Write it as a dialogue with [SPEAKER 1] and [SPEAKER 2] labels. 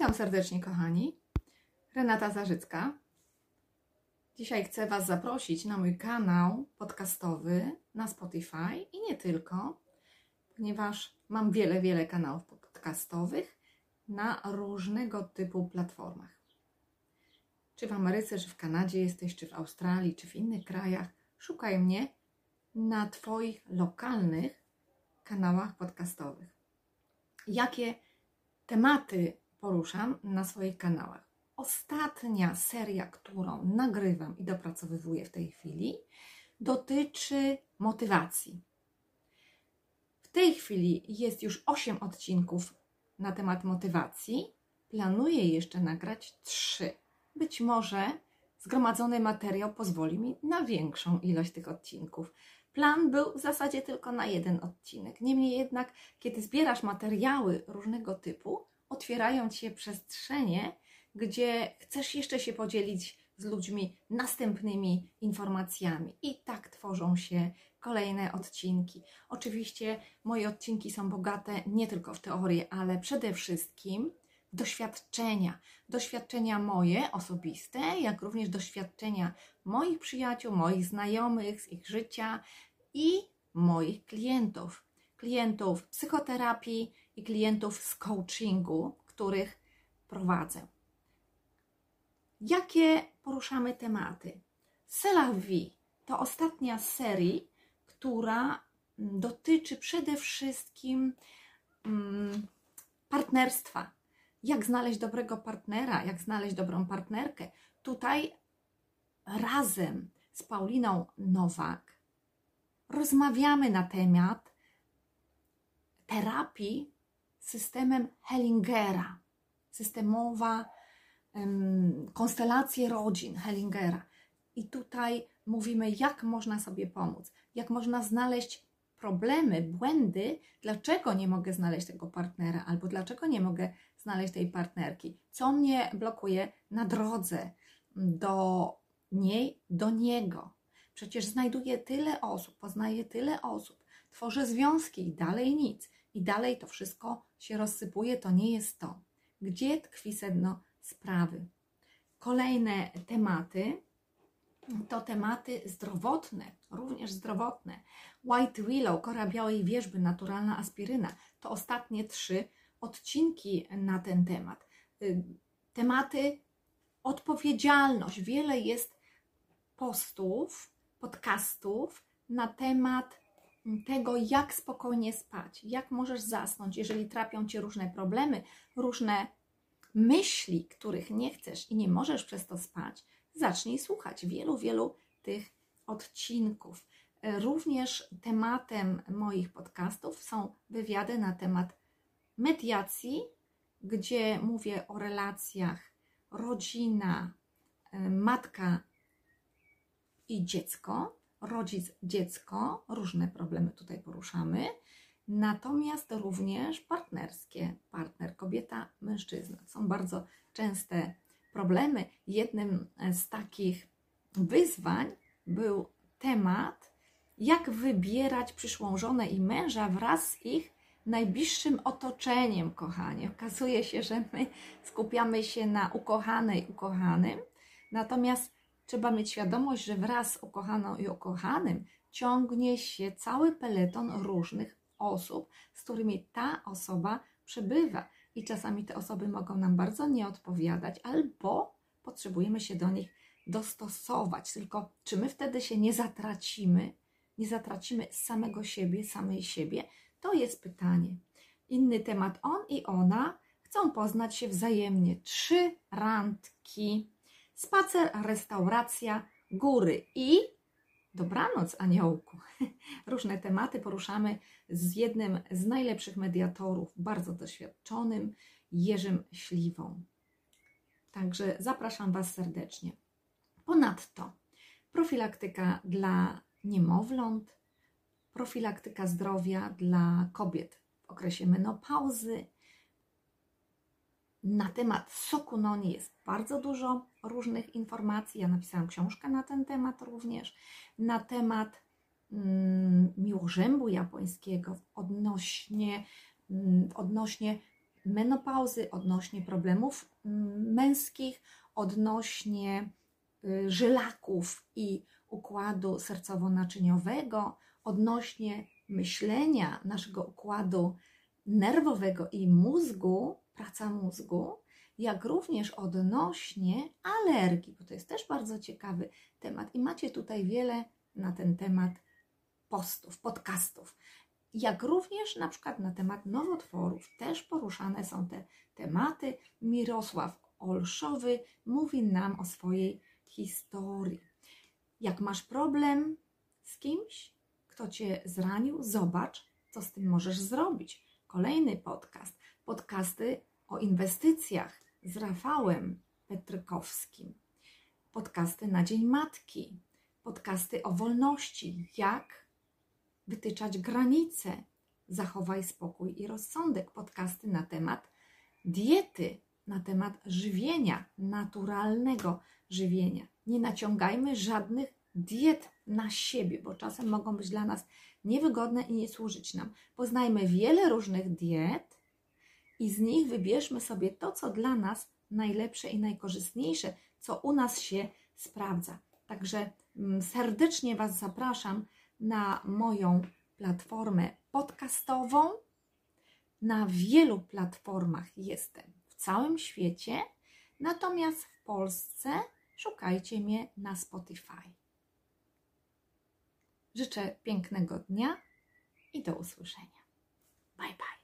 [SPEAKER 1] Witam serdecznie, kochani. Renata Zarzycka. Dzisiaj chcę Was zaprosić na mój kanał podcastowy na Spotify i nie tylko, ponieważ mam wiele, wiele kanałów podcastowych na różnego typu platformach. Czy w Ameryce, czy w Kanadzie jesteś, czy w Australii, czy w innych krajach, szukaj mnie na Twoich lokalnych kanałach podcastowych. Jakie tematy poruszam na swoich kanałach? Ostatnia seria, którą nagrywam i dopracowywuję w tej chwili, dotyczy motywacji. W tej chwili jest już 8 odcinków na temat motywacji. Planuję jeszcze nagrać 3. Być może zgromadzony materiał pozwoli mi na większą ilość tych odcinków. Plan był w zasadzie tylko na jeden odcinek. Niemniej jednak, kiedy zbierasz materiały różnego typu, otwierają ci się przestrzenie, gdzie chcesz jeszcze się podzielić z ludźmi następnymi informacjami. I tak tworzą się kolejne odcinki. Oczywiście moje odcinki są bogate nie tylko w teorię, ale przede wszystkim w doświadczenia. Doświadczenia moje osobiste, jak również doświadczenia moich przyjaciół, moich znajomych z ich życia i moich klientów. Klientów psychoterapii i klientów z coachingu, których prowadzę. Jakie poruszamy tematy? Sela Vie to ostatnia serii, która dotyczy przede wszystkim mm, partnerstwa. Jak znaleźć dobrego partnera, jak znaleźć dobrą partnerkę. Tutaj razem z Pauliną Nowak rozmawiamy na temat terapii systemem Hellingera, systemowa um, konstelacje rodzin Hellingera. I tutaj mówimy, jak można sobie pomóc, jak można znaleźć problemy, błędy, dlaczego nie mogę znaleźć tego partnera, albo dlaczego nie mogę znaleźć tej partnerki, co mnie blokuje na drodze do niej, do niego. Przecież znajduję tyle osób, poznaję tyle osób, tworzę związki i dalej nic. I dalej to wszystko się rozsypuje, to nie jest to. Gdzie tkwi sedno sprawy? Kolejne tematy to tematy zdrowotne, również zdrowotne. White Willow, kora białej wierzby, naturalna aspiryna. To ostatnie trzy odcinki na ten temat. Y, tematy odpowiedzialność. Wiele jest postów, podcastów na temat tego, jak spokojnie spać, jak możesz zasnąć, jeżeli trapią cię różne problemy, różne myśli, których nie chcesz i nie możesz przez to spać, zacznij słuchać wielu, wielu tych odcinków. Również tematem moich podcastów są wywiady na temat mediacji, gdzie mówię o relacjach rodzina, matka i dziecko, rodzic, dziecko, różne problemy tutaj poruszamy, natomiast również partnerskie, partner, kobieta, mężczyzna. Są bardzo częste problemy. Jednym z takich wyzwań był temat, jak wybierać przyszłą żonę i męża wraz z ich najbliższym otoczeniem, kochanie. Okazuje się, że my skupiamy się na ukochanej, ukochanym, natomiast trzeba mieć świadomość, że wraz z ukochaną i ukochanym ciągnie się cały peleton różnych osób, z którymi ta osoba przebywa. I czasami te osoby mogą nam bardzo nie odpowiadać, albo potrzebujemy się do nich dostosować. Tylko czy my wtedy się nie zatracimy, nie zatracimy samego siebie, samej siebie? To jest pytanie. Inny temat. On i ona chcą poznać się wzajemnie. Trzy randki spacer, restauracja, góry i dobranoc aniołku. Różne tematy poruszamy z jednym z najlepszych mediatorów, bardzo doświadczonym, Jerzym Śliwą. Także zapraszam Was serdecznie. Ponadto profilaktyka dla niemowląt, profilaktyka zdrowia dla kobiet w okresie menopauzy, na temat soku noni jest bardzo dużo różnych informacji. Ja napisałam książkę na ten temat również. Na temat mm, miłożębu japońskiego odnośnie, mm, odnośnie menopauzy, odnośnie problemów mm, męskich, odnośnie y, żylaków i układu sercowo-naczyniowego, odnośnie myślenia naszego układu nerwowego i mózgu, praca mózgu, jak również odnośnie alergii, bo to jest też bardzo ciekawy temat i macie tutaj wiele na ten temat postów, podcastów. Jak również na przykład na temat nowotworów też poruszane są te tematy. Mirosław Olszowy mówi nam o swojej historii. Jak masz problem z kimś, kto cię zranił, zobacz, co z tym możesz zrobić. Kolejny podcast. Podcasty o inwestycjach z Rafałem Petrykowskim. Podcasty na Dzień Matki. Podcasty o wolności. Jak wytyczać granice. Zachowaj spokój i rozsądek. Podcasty na temat diety, na temat żywienia, naturalnego żywienia. Nie naciągajmy żadnych diet na siebie, bo czasem mogą być dla nas niewygodne i nie służyć nam. Poznajmy wiele różnych diet i z nich wybierzmy sobie to, co dla nas najlepsze i najkorzystniejsze, co u nas się sprawdza. Także mm, serdecznie Was zapraszam na moją platformę podcastową. Na wielu platformach jestem w całym świecie, natomiast w Polsce szukajcie mnie na Spotify. Życzę pięknego dnia i do usłyszenia. Bye bye.